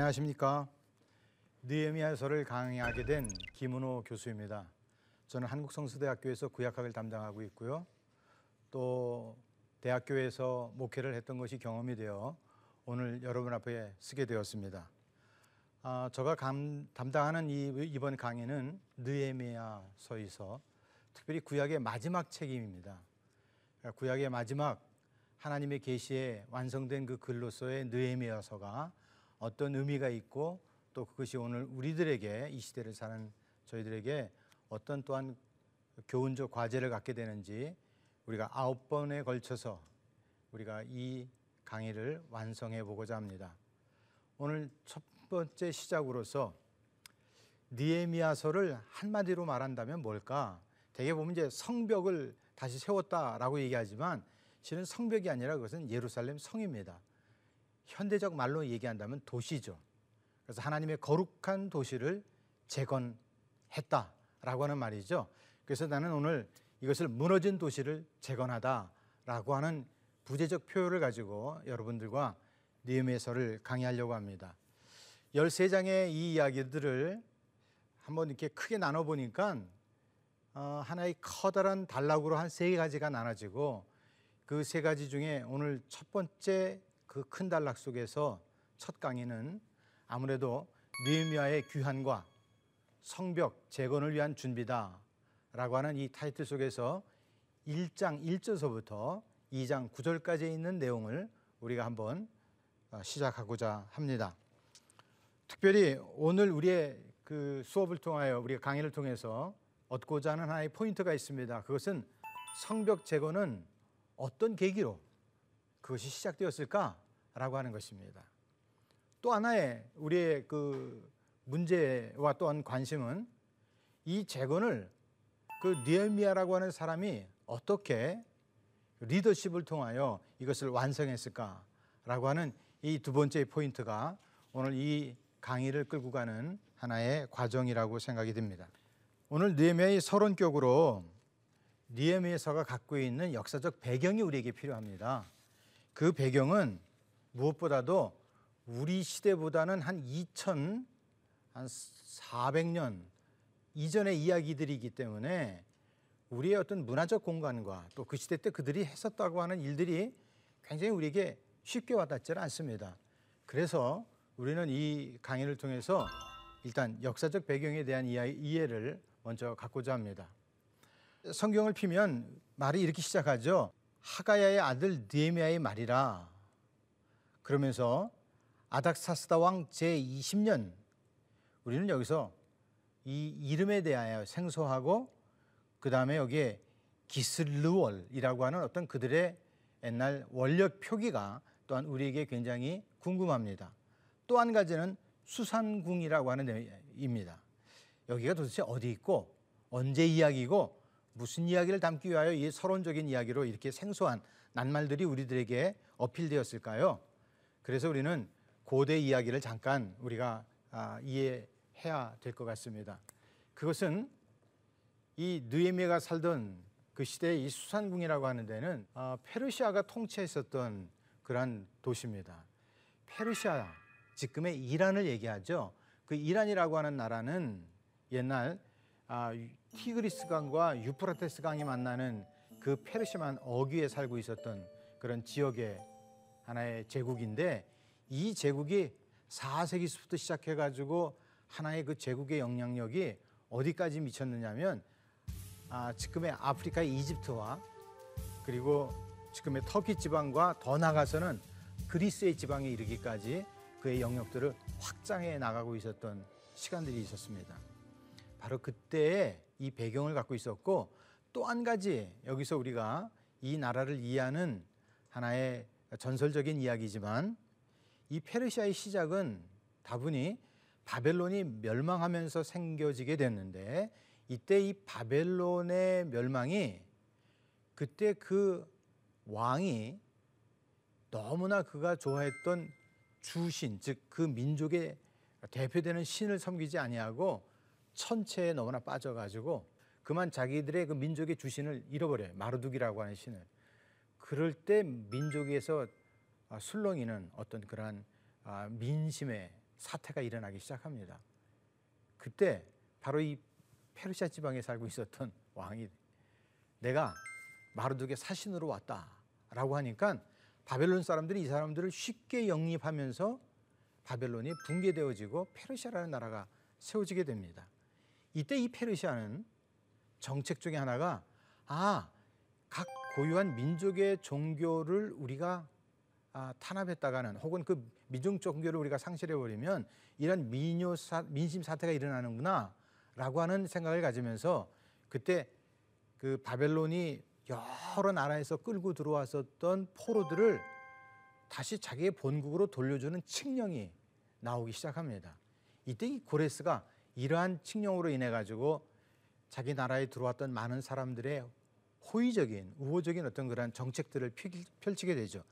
안녕하십니까. 느헤미야서를 강의하게 된 김은호 교수입니다. 저는 한국성수대학교에서 구약학을 담당하고 있고요. 또 대학교에서 목회를 했던 것이 경험이 되어 오늘 여러분 앞에 쓰게 되었습니다. 아, 제가 감, 담당하는 이, 이번 강의는 느헤미야서에서 특별히 구약의 마지막 책임입니다. 구약의 마지막 하나님의 계시에 완성된 그 글로서의 느헤미야서가 어떤 의미가 있고 또 그것이 오늘 우리들에게 이 시대를 사는 저희들에게 어떤 또한 교훈적 과제를 갖게 되는지 우리가 아홉 번에 걸쳐서 우리가 이 강의를 완성해 보고자 합니다. 오늘 첫 번째 시작으로서 니에미아서를 한마디로 말한다면 뭘까? 대개 보면 이제 성벽을 다시 세웠다라고 얘기하지만 실은 성벽이 아니라 그것은 예루살렘 성입니다. 현대적 말로 얘기한다면 도시죠. 그래서 하나님의 거룩한 도시를 재건했다라고 하는 말이죠. 그래서 나는 오늘 이것을 무너진 도시를 재건하다라고 하는 부재적 표현을 가지고 여러분들과 니에미서를 강의하려고 합니다. 13장의 이 이야기들을 한번 이렇게 크게 나눠 보니까 어, 하나의 커다란 단락으로 한 세 가지가 나눠지고 그 세 가지 중에 오늘 첫 번째 그 큰 단락 속에서 첫 강의는 아무래도 느헤미야의 귀환과 성벽 재건을 위한 준비다라고 하는 이 타이틀 속에서 1장 1절서부터 2장 9절까지 있는 내용을 우리가 한번 어, 시작하고자 합니다. 특별히 오늘 우리의 그 수업을 통하여 우리가 강의를 통해서 얻고자 하는 하나의 포인트가 있습니다. 그것은 성벽 재건은 어떤 계기로 그것이 시작되었을까라고 하는 것입니다. 또 하나의 우리의 그 문제와 또한 관심은 이 재건을 그 니에미아라고 하는 사람이 어떻게 리더십을 통하여 이것을 완성했을까라고 하는 이 두 번째 포인트가 오늘 이 강의를 끌고 가는 하나의 과정이라고 생각이 듭니다. 오늘 니에미아의 서론격으로 니에미아서가 갖고 있는 역사적 배경이 우리에게 필요합니다. 그 배경은 무엇보다도 우리 시대보다는 한 2000, 한 400년 이전의 이야기들이기 때문에 우리의 어떤 문화적 공간과 또 그 시대 때 그들이 했었다고 하는 일들이 굉장히 우리에게 쉽게 와닿지 않습니다. 그래서 우리는 이 강의를 통해서 일단 역사적 배경에 대한 이해를 먼저 갖고자 합니다. 성경을 피면 말이 이렇게 시작하죠. 하가야의 아들 니에미아의 말이라. 그러면서 아닥사스다 왕 제20년 우리는 여기서 이 이름에 대하여 생소하고 그 다음에 여기에 기슬르월이라고 하는 어떤 그들의 옛날 원력 표기가 또한 우리에게 굉장히 궁금합니다. 또 한 가지는 수산궁이라고 하는 데입니다. 여기가 도대체 어디 있고 언제 이야기고 무슨 이야기를 담기 위하여 이 서론적인 이야기로 이렇게 생소한 낱말들이 우리들에게 어필되었을까요? 그래서 우리는 고대 이야기를 잠깐 우리가 아, 이해해야 될 것 같습니다. 그것은 이 느헤미야가 살던 그 시대의 이 수산궁이라고 하는 데는 어, 페르시아가 통치했었던 그러한 도시입니다. 페르시아 지금의 이란을 얘기하죠. 그 이란이라고 하는 나라는 옛날 아, 티그리스 강과 유프라테스 강이 만나는 그 페르시만 어귀에 살고 있었던 그런 지역의 하나의 제국인데 이 제국이 4세기부터 시작해 가지고 하나의 그 제국의 영향력이 어디까지 미쳤느냐면 아, 지금의 아프리카 이집트와 그리고 지금의 터키 지방과 더 나가서는 그리스의 지방에 이르기까지 그의 영역들을 확장해 나가고 있었던 시간들이 있었습니다. 바로 그때의 이 배경을 갖고 있었고 또 한 가지 여기서 우리가 이 나라를 이해하는 하나의 전설적인 이야기지만 이 페르시아의 시작은 다분히 바벨론이 멸망하면서 생겨지게 됐는데 이때 이 바벨론의 멸망이 그때 그 왕이 너무나 그가 좋아했던 주신 즉 그 민족의 대표되는 신을 섬기지 아니하고 천체에 너무나 빠져가지고 그만 자기들의 그 민족의 주신을 잃어버려요 마르둑이라고 하는 신을 그럴 때 민족에서 술렁이는 어떤 그러한 아, 민심에 사태가 일어나기 시작합니다. 그때 바로 이 페르시아 지방에 살고 있었던 왕이 내가 마르둑의 사신으로 왔다라고 하니까 바벨론 사람들이 이 사람들을 쉽게 영입하면서 바벨론이 붕괴되어지고 페르시아라는 나라가 세워지게 됩니다. 이때 이 페르시아는 정책 중에 하나가 아, 각 고유한 민족의 종교를 우리가 아, 탄압했다가는 혹은 그 민족 종교를 우리가 상실해 버리면 이런 민요 사, 민심 사태가 일어나는구나라고 하는 생각을 가지면서 그때 그 바벨론이 여러 나라에서 끌고 들어왔었던 포로들을 다시 자기의 본국으로 돌려주는 칙령이 나오기 시작합니다. 이때 이 고레스가 이러한 칙령으로 인해 가지고 자기 나라에 들어왔던 많은 사람들의 호의적인 우호적인 어떤 그런 정책들을 펼치게 되죠.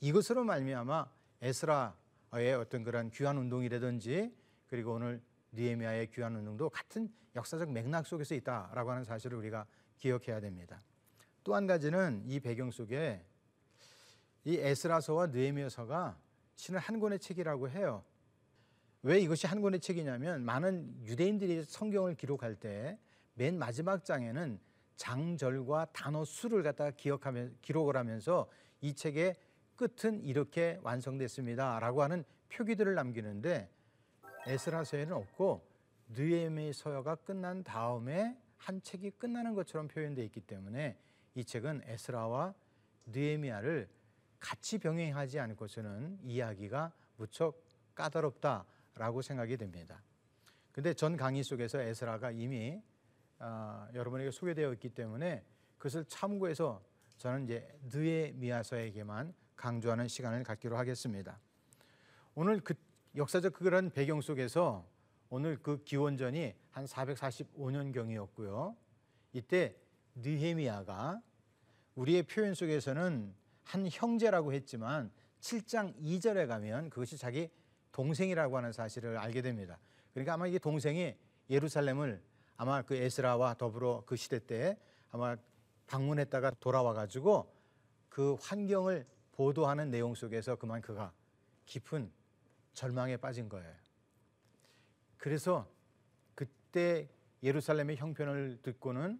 이것으로 말미암아 에스라의 어떤 그런 귀환 운동이라든지 그리고 오늘 니에미아의 귀환 운동도 같은 역사적 맥락 속에서 있다라고 하는 사실을 우리가 기억해야 됩니다. 또 한 가지는 이 배경 속에 이 에스라서와 느헤미야서가 신을 한 권의 책이라고 해요. 왜 이것이 한 권의 책이냐면 많은 유대인들이 성경을 기록할 때 맨 마지막 장에는 장절과 단어 수를 갖다가 기억하면 기록을 하면서 이 책의 끝은 이렇게 완성됐습니다라고 하는 표기들을 남기는데 에스라서에는 없고 느헤미서여가 끝난 다음에 한 책이 끝나는 것처럼 표현되어 있기 때문에 이 책은 에스라와 느헤미야를 같이 병행하지 않고서는 이야기가 무척 까다롭다 라고 생각이 됩니다. 근데 전 강의 속에서 에스라가 이미 아, 여러분에게 소개되어 있기 때문에 그것을 참고해서 저는 이제 느헤미야서에게만 강조하는 시간을 갖기로 하겠습니다. 오늘 그 역사적 그런 배경 속에서 오늘 그 기원전이 한 445년경이었고요. 이때 느헤미야가 우리의 표현 속에서는 한 형제라고 했지만 7장 2절에 가면 그것이 자기 동생이라고 하는 사실을 알게 됩니다. 그러니까 아마 이게 동생이 예루살렘을 아마 그 에스라와 더불어 그 시대 때 아마 방문했다가 돌아와 가지고 그 환경을 보도하는 내용 속에서 그만 그가 깊은 절망에 빠진 거예요. 그래서 그때 예루살렘의 형편을 듣고는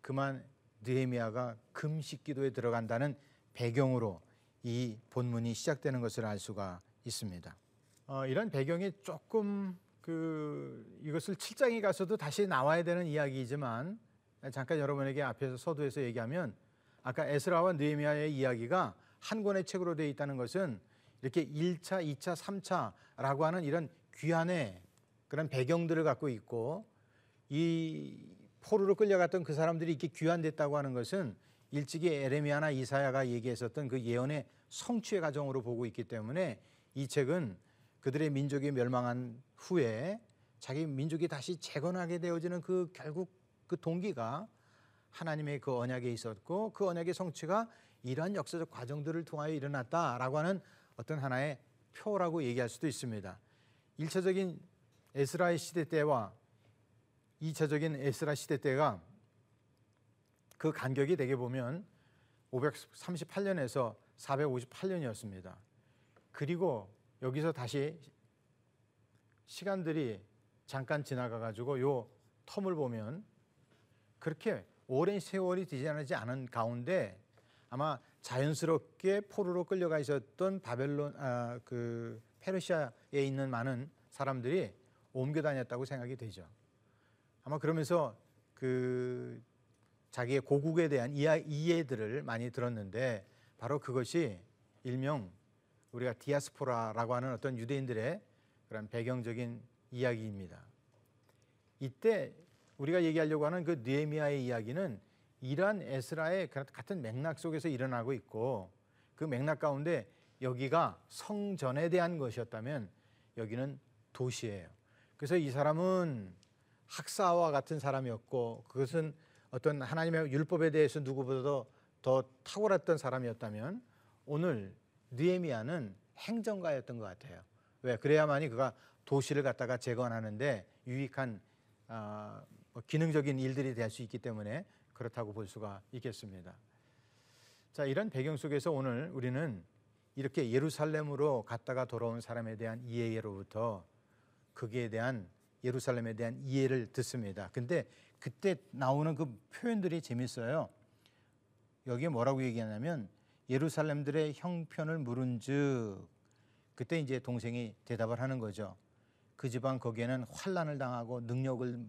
그만 느헤미야가 금식 기도에 들어간다는 배경으로 이 본문이 시작되는 것을 알 수가 있습니다. 어, 이런 배경이 조금 그 이것을 7장에 가서도 다시 나와야 되는 이야기이지만 잠깐 여러분에게 앞에서 서두에서 얘기하면 아까 에스라와 느헤미야의 이야기가 한 권의 책으로 되어 있다는 것은 이렇게 1차, 2차, 3차라고 하는 이런 귀한의 그런 배경들을 갖고 있고 이 포로로 끌려갔던 그 사람들이 이렇게 귀환됐다고 하는 것은 일찍이 에레미야나 이사야가 얘기했었던 그 예언의 성취의 과정으로 보고 있기 때문에 이 책은 그들의 민족이 멸망한 후에 자기 민족이 다시 재건하게 되어지는 그 결국 그 동기가 하나님의 그 언약에 있었고 그 언약의 성취가 이러한 역사적 과정들을 통하여 일어났다라고 하는 어떤 하나의 표라고 얘기할 수도 있습니다. 일차적인 에스라의 시대 때와 2차적인 에스라 시대 때가 그 간격이 되게 보면 538년에서 458년이었습니다. 그리고 여기서 다시 시간들이 잠깐 지나가 가지고 요 텀을 보면 그렇게 오랜 세월이 지나지 않은 가운데 아마 자연스럽게 포로로 끌려가 있었던 바벨론 아, 그 페르시아에 있는 많은 사람들이 옮겨 다녔다고 생각이 되죠. 아마 그러면서 그 자기의 고국에 대한 이해들을 많이 들었는데 바로 그것이 일명 우리가 디아스포라라고 하는 어떤 유대인들의 그런 배경적인 이야기입니다. 이때 우리가 얘기하려고 하는 그 느헤미야의 이야기는 이러한 에스라의 같은 맥락 속에서 일어나고 있고 그 맥락 가운데 여기가 성전에 대한 것이었다면 여기는 도시예요. 그래서 이 사람은 학사와 같은 사람이었고 그것은 어떤 하나님의 율법에 대해서 누구보다도 더 탁월했던 사람이었다면 오늘 느헤미야는 행정가였던 것 같아요. 왜? 그래야만이 그가 도시를 갖다가 재건하는데 유익한 어, 기능적인 일들이 될 수 있기 때문에 그렇다고 볼 수가 있겠습니다. 자, 이런 배경 속에서 오늘 우리는 이렇게 예루살렘으로 갔다가 돌아온 사람에 대한 이해로부터 거기에 대한 예루살렘에 대한 이해를 듣습니다. 근데 그때 나오는 그 표현들이 재밌어요. 여기에 뭐라고 얘기하냐면 예루살렘들의 형편을 물은즉 그때 이제 동생이 대답을 하는 거죠. 그 집안 거기에는 환란을 당하고 능력을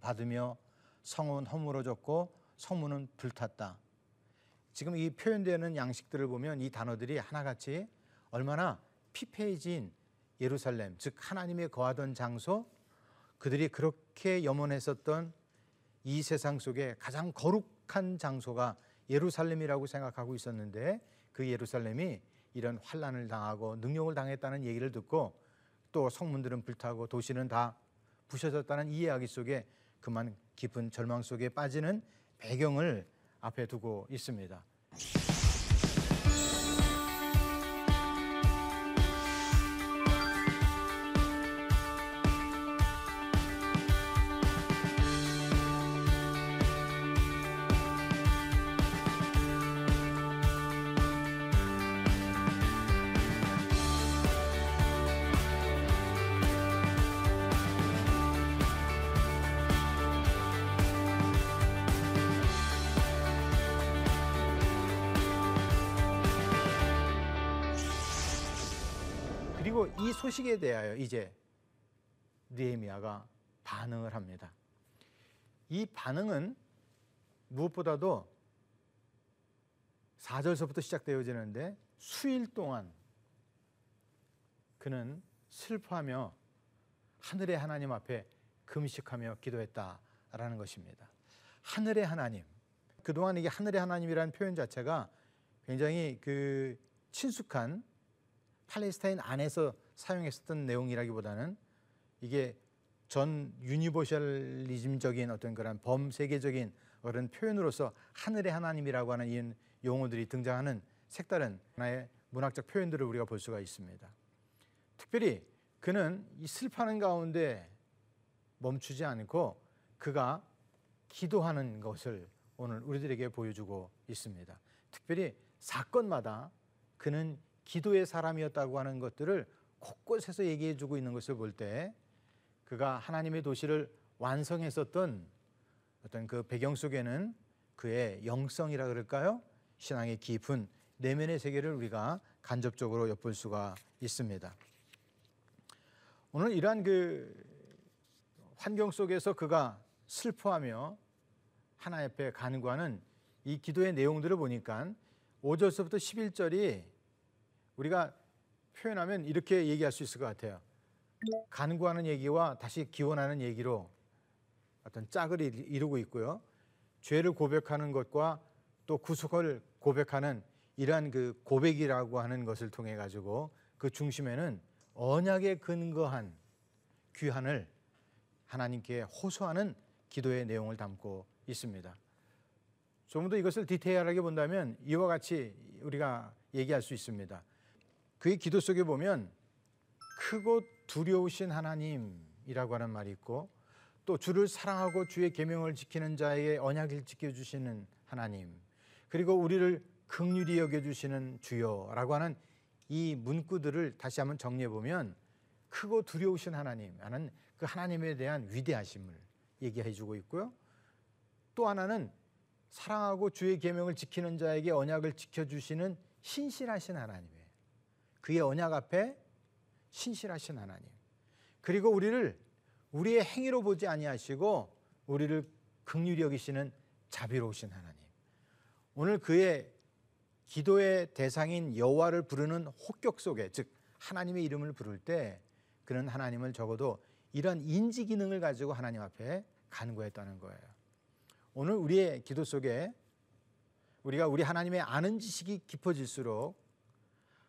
받으며 성은 허물어졌고 성문은 불탔다. 지금 이 표현되는 양식들을 보면 이 단어들이 하나같이 얼마나 피폐해진 예루살렘, 즉 하나님의 거하던 장소, 그들이 그렇게 염원했었던 이 세상 속에 가장 거룩한 장소가 예루살렘이라고 생각하고 있었는데 그 예루살렘이 이런 환란을 당하고 능력을 당했다는 얘기를 듣고 또 성문들은 불타고 도시는 다 부셔졌다는 이 이야기 속에 그만 깊은 절망 속에 빠지는 배경을 앞에 두고 있습니다. 이 소식에 대하여 이제 느헤미야가 반응을 합니다. 이 반응은 무엇보다도 4절서부터 시작되어지는데 수일 동안 그는 슬퍼하며 하늘의 하나님 앞에 금식하며 기도했다라는 것입니다. 하늘의 하나님. 그동안 이게 하늘의 하나님이라는 표현 자체가 굉장히 그 친숙한 팔레스타인 안에서 사용했었던 내용이라기보다는 이게 전 유니버셜리즘적인 어떤 그런 범세계적인 그런 표현으로서 하늘의 하나님이라고 하는 이 용어들이 등장하는 색다른 하나의 문학적 표현들을 우리가 볼 수가 있습니다. 특별히 그는 이 슬퍼하는 가운데 멈추지 않고 그가 기도하는 것을 오늘 우리들에게 보여주고 있습니다. 특별히 사건마다 그는 기도의 사람이었다고 하는 것들을 곳곳에서 얘기해 주고 있는 것을 볼 때 그가 하나님의 도시를 완성했었던 어떤 그 배경 속에는 그의 영성이라 그럴까요? 신앙의 깊은 내면의 세계를 우리가 간접적으로 엿볼 수가 있습니다. 오늘 이러한 그 환경 속에서 그가 슬퍼하며 하나 옆에 간구하는 이 기도의 내용들을 보니까 5절서부터 11절이 우리가 표현하면 이렇게 얘기할 수 있을 것 같아요. 간구하는 얘기와 다시 기원하는 얘기로 어떤 짝을 이루고 있고요. 죄를 고백하는 것과 또 구속을 고백하는 이러한 그 고백이라고 하는 것을 통해 가지고 그 중심에는 언약에 근거한 귀한을 하나님께 호소하는 기도의 내용을 담고 있습니다. 좀더 이것을 디테일하게 본다면 이와 같이 우리가 얘기할 수 있습니다. 그의 기도 속에 보면 크고 두려우신 하나님이라고 하는 말이 있고 또 주를 사랑하고 주의 계명을 지키는 자에게 언약을 지켜 주시는 하나님 그리고 우리를 극률히 여겨 주시는 주여라고 하는 이 문구들을 다시 한번 정리해 보면 크고 두려우신 하나님 하는 그 하나님에 대한 위대하심을 얘기해 주고 있고요. 또 하나는 사랑하고 주의 계명을 지키는 자에게 언약을 지켜 주시는 신실하신 하나님. 그의 언약 앞에 신실하신 하나님. 그리고 우리를 우리의 행위로 보지 아니하시고 우리를 극률히 여기시는 자비로우신 하나님. 오늘 그의 기도의 대상인 여호와를 부르는 혹격 속에 즉 하나님의 이름을 부를 때 그는 하나님을 적어도 이러한 인지 기능을 가지고 하나님 앞에 간구했다는 거예요. 오늘 우리의 기도 속에 우리가 우리 하나님의 아는 지식이 깊어질수록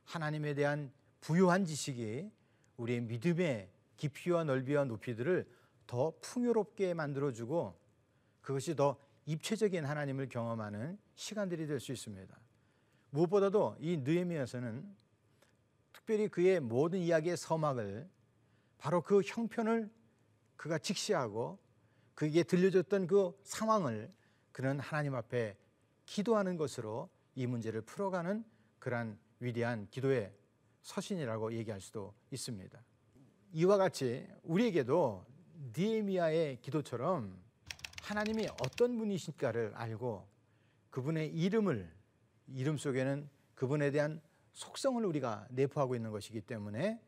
하나님에 대한 부유한 지식이 우리의 믿음의 깊이와 넓이와 높이들을 더 풍요롭게 만들어주고 그것이 더 입체적인 하나님을 경험하는 시간들이 될 수 있습니다. 무엇보다도 이 느헤미야서는 특별히 그의 모든 이야기의 서막을 바로 그 형편을 그가 직시하고 그에게 들려줬던 그 상황을 그는 하나님 앞에 기도하는 것으로 이 문제를 풀어가는 그러한 위대한 기도의 서신이라고 얘기할 수도 있습니다. 이와 같이 우리에게도 니에미아의 기도처럼 하나님이 어떤 분이신가를 알고 그분의 이름을 이름 속에는 그분에 대한 속성을 우리가 내포하고 있는 것이기 때문에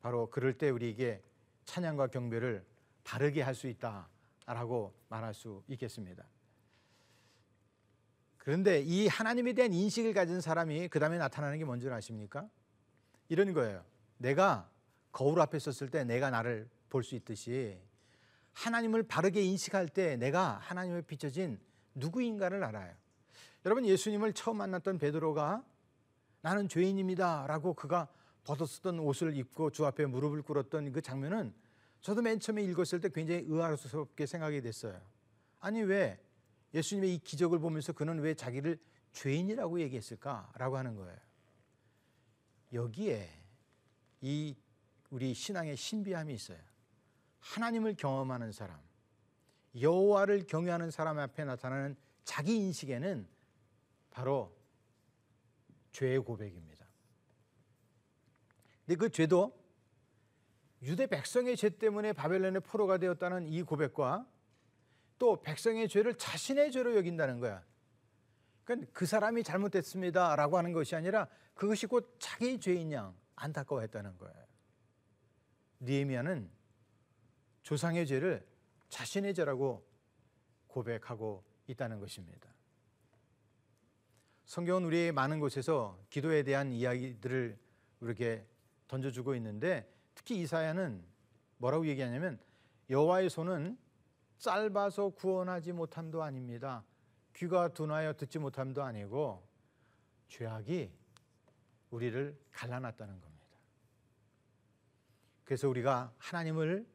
바로 그럴 때 우리에게 찬양과 경배를 바르게 할 수 있다라고 말할 수 있겠습니다. 그런데 이 하나님에 대한 인식을 가진 사람이 그 다음에 나타나는 게 뭔지 아십니까? 이런 거예요. 내가 거울 앞에 섰을 때 내가 나를 볼 수 있듯이 하나님을 바르게 인식할 때 내가 하나님의 비춰진 누구인가를 알아요. 여러분 예수님을 처음 만났던 베드로가 나는 죄인입니다라고 그가 벗었던 옷을 입고 주 앞에 무릎을 꿇었던 그 장면은 저도 맨 처음에 읽었을 때 굉장히 의아스럽게 생각이 됐어요. 아니 왜 예수님의 이 기적을 보면서 그는 왜 자기를 죄인이라고 얘기했을까라고 하는 거예요. 여기에 이 우리 신앙의 신비함이 있어요. 하나님을 경험하는 사람, 여호와를 경외하는 사람 앞에 나타나는 자기 인식에는 바로 죄의 고백입니다. 근데 그 죄도 유대 백성의 죄 때문에 바벨론의 포로가 되었다는 이 고백과 또 백성의 죄를 자신의 죄로 여긴다는 거야. 그러니까 그 사람이 잘못됐습니다라고 하는 것이 아니라 그것이 곧 자기 죄인 양 안타까워했다는 거예요. 니에미아는 조상의 죄를 자신의 죄라고 고백하고 있다는 것입니다. 성경은 우리의 많은 곳에서 기도에 대한 이야기들을 우리에게 던져주고 있는데 특히 이사야는 뭐라고 얘기하냐면 여호와의 손은 짧아서 구원하지 못함도 아닙니다. 귀가 둔하여 듣지 못함도 아니고 죄악이 우리를 갈라놨다는 겁니다. 그래서 우리가 하나님을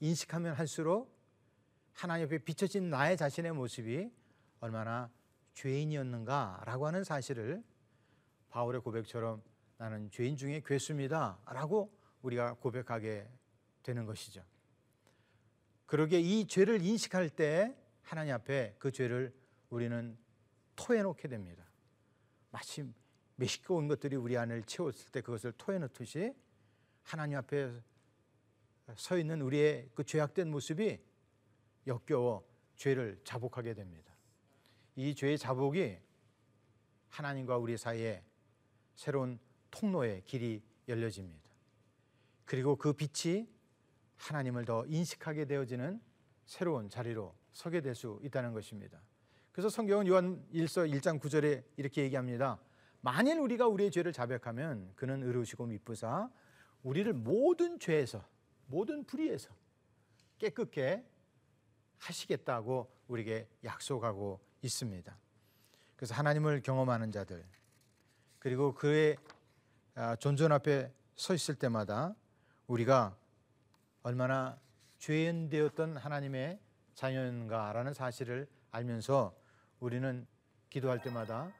인식하면 할수록 하나님 앞에 비춰진 나의 자신의 모습이 얼마나 죄인이었는가라고 하는 사실을 바울의 고백처럼 나는 죄인 중에 괴수입니다라고 우리가 고백하게 되는 것이죠. 그러게 이 죄를 인식할 때 하나님 앞에 그 죄를 우리는 토해 놓게 됩니다. 마치 메시꺼운 것들이 우리 안을 채웠을 때 그것을 토해 놓듯이 하나님 앞에 서 있는 우리의 그 죄악된 모습이 역겨워 죄를 자복하게 됩니다. 이 죄의 자복이 하나님과 우리 사이에 새로운 통로의 길이 열려집니다. 그리고 그 빛이 하나님을 더 인식하게 되어지는 새로운 자리로 서게 될 수 있다는 것입니다. 그래서 성경은 요한 1서 1장 9절에 이렇게 얘기합니다. 만일 우리가 우리의 죄를 자백하면 그는 의로우시고 미쁘사 우리를 모든 죄에서 모든 불의에서 깨끗게 하시겠다고 우리에게 약속하고 있습니다. 그래서 하나님을 경험하는 자들 그리고 그의 아, 존전 앞에 서 있을 때마다 우리가 얼마나 죄인되었던 하나님의 자녀인가라는 사실을 알면서 우리는 기도할 때마다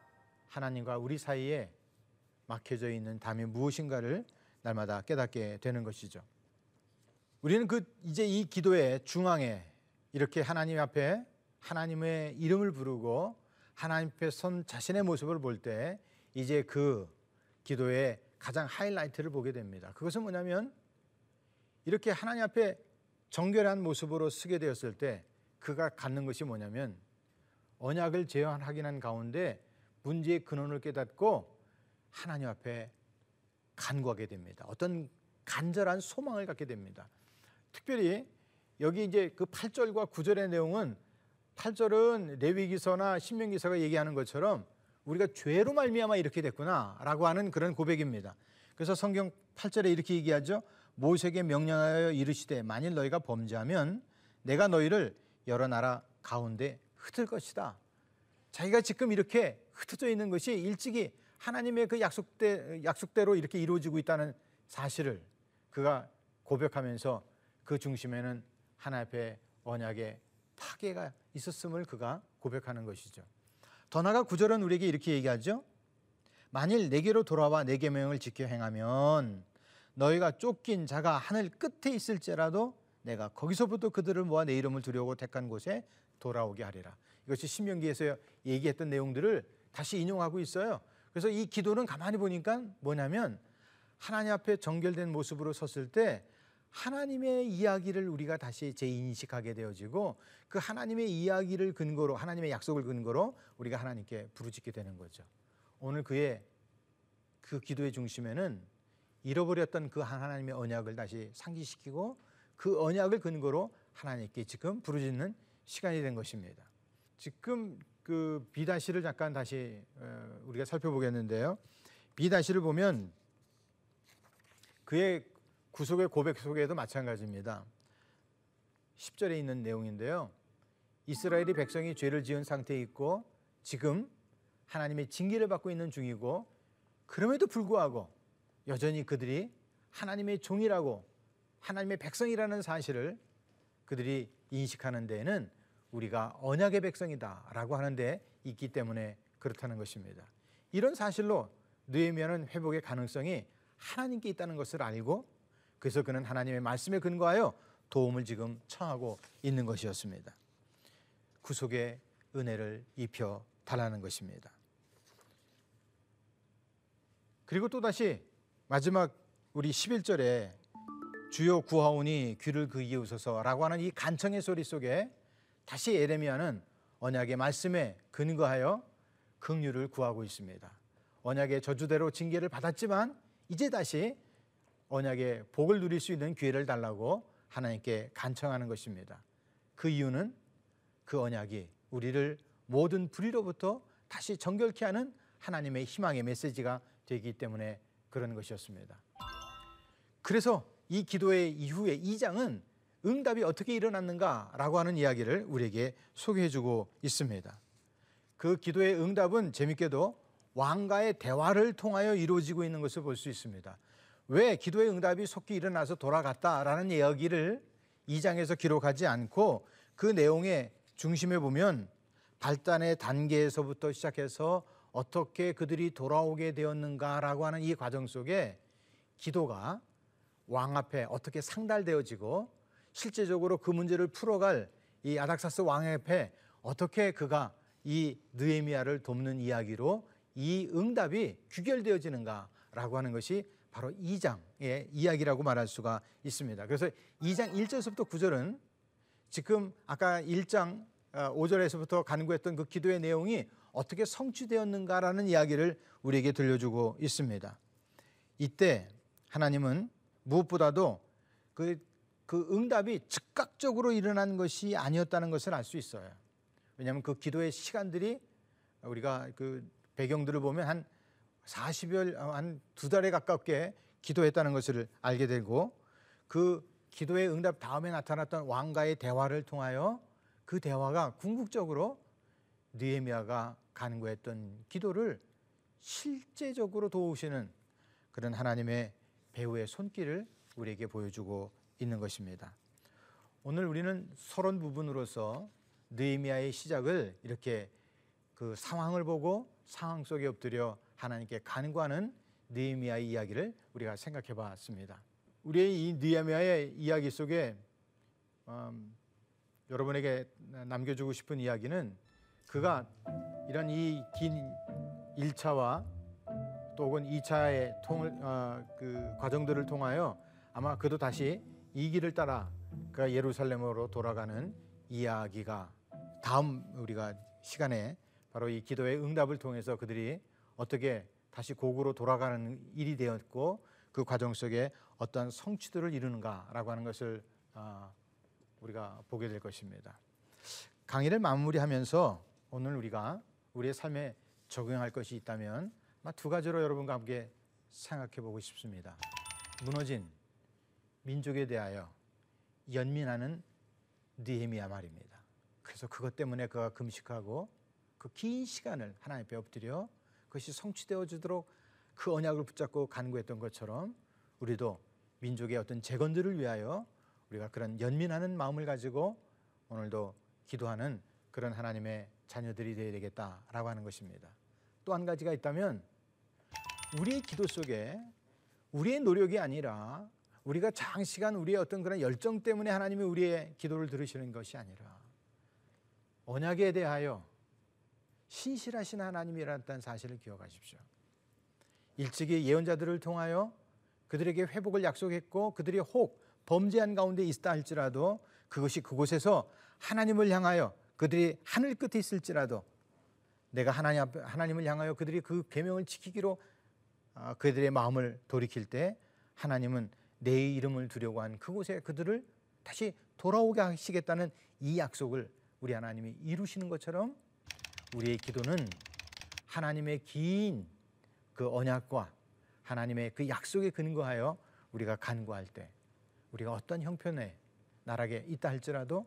하나님과 우리 사이에 막혀져 있는 담이 무엇인가를 날마다 깨닫게 되는 것이죠. 우리는 그 이제 이 기도의 중앙에 이렇게 하나님 앞에 하나님의 이름을 부르고 하나님 앞에 선 자신의 모습을 볼 때 이제 그 기도의 가장 하이라이트를 보게 됩니다. 그것은 뭐냐면 이렇게 하나님 앞에 정결한 모습으로 쓰게 되었을 때 그가 갖는 것이 뭐냐면 언약을 재현하기는 가운데 문제의 근원을 깨닫고 하나님 앞에 간구하게 됩니다. 어떤 간절한 소망을 갖게 됩니다. 특별히 여기 이제 그 8절과 9절의 내용은 8절은 레위기서나 신명기서가 얘기하는 것처럼 우리가 죄로 말미암아 이렇게 됐구나라고 하는 그런 고백입니다. 그래서 성경 8절에 이렇게 얘기하죠. 모세에게 명령하여 이르시되 만일 너희가 범죄하면 내가 너희를 여러 나라 가운데 흩을 것이다. 자기가 지금 이렇게 흩어져 있는 것이 일찍이 하나님의 그 약속대, 약속대로 이렇게 이루어지고 있다는 사실을 그가 고백하면서 그 중심에는 하나 앞에 언약의 파괴가 있었음을 그가 고백하는 것이죠. 더 나아가 구절은 우리에게 이렇게 얘기하죠. 만일 내게로 돌아와 내 계명을 지켜 행하면 너희가 쫓긴 자가 하늘 끝에 있을지라도 내가 거기서부터 그들을 모아 내 이름을 두려고 택한 곳에 돌아오게 하리라. 이것이 신명기에서 얘기했던 내용들을 다시 인용하고 있어요. 그래서 이 기도는 가만히 보니까 뭐냐면 하나님 앞에 정결된 모습으로 섰을 때 하나님의 이야기를 우리가 다시 재인식하게 되어지고 그 하나님의 이야기를 근거로 하나님의 약속을 근거로 우리가 하나님께 부르짖게 되는 거죠. 오늘 그의 그 기도의 중심에는 잃어버렸던 그 하나님의 언약을 다시 상기시키고 그 언약을 근거로 하나님께 지금 부르짖는 시간이 된 것입니다. 지금 그 비다시를 잠깐 다시 어, 우리가 살펴보겠는데요. 비다시를 보면 그의 구속의 고백 속에도 마찬가지입니다. 10절에 있는 내용인데요. 이스라엘이 백성이 죄를 지은 상태에 있고 지금 하나님의 징계를 받고 있는 중이고 그럼에도 불구하고 여전히 그들이 하나님의 종이라고 하나님의 백성이라는 사실을 그들이 인식하는 데에는 우리가 언약의 백성이다라고 하는데 있기 때문에 그렇다는 것입니다. 이런 사실로 느헤미야는 회복의 가능성이 하나님께 있다는 것을 알고 그래서 그는 하나님의 말씀에 근거하여 도움을 지금 청하고 있는 것이었습니다. 구속의 은혜를 입혀 달라는 것입니다. 그리고 또다시 마지막 우리 11절에 주요 구하오니 귀를 그 이웃소서라고 하는 이 간청의 소리 속에 다시 에레미야는 언약의 말씀에 근거하여 긍휼을 구하고 있습니다. 언약의 저주대로 징계를 받았지만 이제 다시 언약의 복을 누릴 수 있는 기회를 달라고 하나님께 간청하는 것입니다. 그 이유는 그 언약이 우리를 모든 불의로부터 다시 정결케 하는 하나님의 희망의 메시지가 되기 때문에 그런 것이었습니다. 그래서 이 기도의 이후에 2장은 응답이 어떻게 일어났는가라고 하는 이야기를 우리에게 소개해 주고 있습니다. 그 기도의 응답은 재밌게도 왕과의 대화를 통하여 이루어지고 있는 것을 볼 수 있습니다. 왜 기도의 응답이 속히 일어나서 돌아갔다라는 이야기를 2장에서 기록하지 않고 그 내용의 중심에 보면 발단의 단계에서부터 시작해서 어떻게 그들이 돌아오게 되었는가라고 하는 이 과정 속에 기도가 왕 앞에 어떻게 상달되어지고 실제적으로 그 문제를 풀어갈 이 아닥사스 왕 앞에 어떻게 그가 이 느에미아를 돕는 이야기로 이 응답이 귀결되어지는가라고 하는 것이 바로 2장의 이야기라고 말할 수가 있습니다. 그래서 2장 1절부터 9절은 지금 아까 1장 5절에서부터 어, 간구했던 그 기도의 내용이 어떻게 성취되었는가라는 이야기를 우리에게 들려주고 있습니다. 이때 하나님은 무엇보다도 그, 그 응답이 즉각적으로 일어난 것이 아니었다는 것을 알 수 있어요. 왜냐하면 그 기도의 시간들이 우리가 그 배경들을 보면 한 40여 한두 달에 가깝게 기도했다는 것을 알게 되고 그 기도의 응답 다음에 나타났던 왕과의 대화를 통하여 그 대화가 궁극적으로 느헤미야가 간구했던 기도를 실제적으로 도우시는 그런 하나님의 배우의 손길을 우리에게 보여주고 있는 것입니다. 오늘 우리는 서론 부분으로서 느헤미야의 시작을 이렇게 그 상황을 보고 상황 속에 엎드려 하나님께 간구하는 느헤미야의 이야기를 우리가 생각해 봤습니다. 우리의 이 느헤미야의 이야기 속에 음, 여러분에게 남겨주고 싶은 이야기는 그가 이런 이긴 1차와 또 혹은 2차의 통을 어, 그 과정들을 통하여 아마 그도 다시 이 길을 따라 그가 예루살렘으로 돌아가는 이야기가 다음 우리가 시간에 바로 이 기도의 응답을 통해서 그들이 어떻게 다시 고구로 돌아가는 일이 되었고 그 과정 속에 어떤 성취들을 이루는가라고 하는 것을 어, 우리가 보게 될 것입니다. 강의를 마무리하면서 오늘 우리가 우리의 삶에 적용할 것이 있다면 두 가지로 여러분과 함께 생각해 보고 싶습니다. 무너진 민족에 대하여 연민하는 느헤미야 말입니다. 그래서 그것 때문에 그가 금식하고 그 긴 시간을 하나님 앞에 엎드려 그것이 성취되어지도록 그 언약을 붙잡고 간구했던 것처럼 우리도 민족의 어떤 재건들을 위하여 우리가 그런 연민하는 마음을 가지고 오늘도 기도하는 그런 하나님의 자녀들이 되어야 되겠다라고 하는 것입니다. 또 한 가지가 있다면 우리의 기도 속에 우리의 노력이 아니라 우리가 장시간 우리의 어떤 그런 열정 때문에 하나님이 우리의 기도를 들으시는 것이 아니라 언약에 대하여 신실하신 하나님이라는 사실을 기억하십시오. 일찍이 예언자들을 통하여 그들에게 회복을 약속했고 그들이 혹 범죄한 가운데 있다 할지라도 그것이 그곳에서 하나님을 향하여 그들이 하늘 끝에 있을지라도 내가 하나님 앞 하나님을 향하여 그들이 그 계명을 지키기로 아, 그들의 마음을 돌이킬 때 하나님은 내 이름을 두려고 한 그곳에 그들을 다시 돌아오게 하시겠다는 이 약속을 우리 하나님이 이루시는 것처럼 우리의 기도는 하나님의 긴 그 언약과 하나님의 그 약속에 근거하여 우리가 간구할 때 우리가 어떤 형편의 나락에 있다 할지라도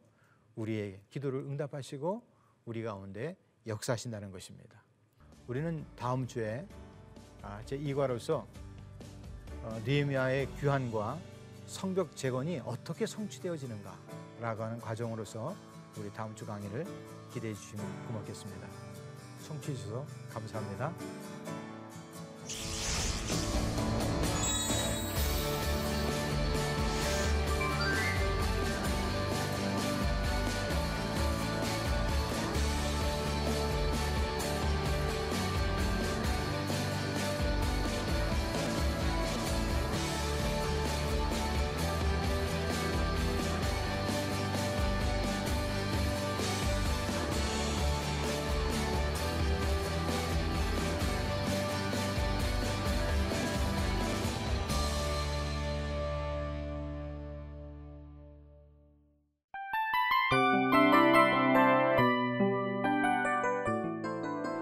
우리의 기도를 응답하시고 우리 가운데 역사하신다는 것입니다. 우리는 다음 주에 아, 제 2과로서 어, 느헤미야의 귀환과 성벽 재건이 어떻게 성취되어지는가라고 하는 과정으로서 우리 다음 주 강의를 기대해 주시면 고맙겠습니다. 청취해 주셔서 감사합니다.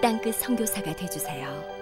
땅끝 성교사가 되주세요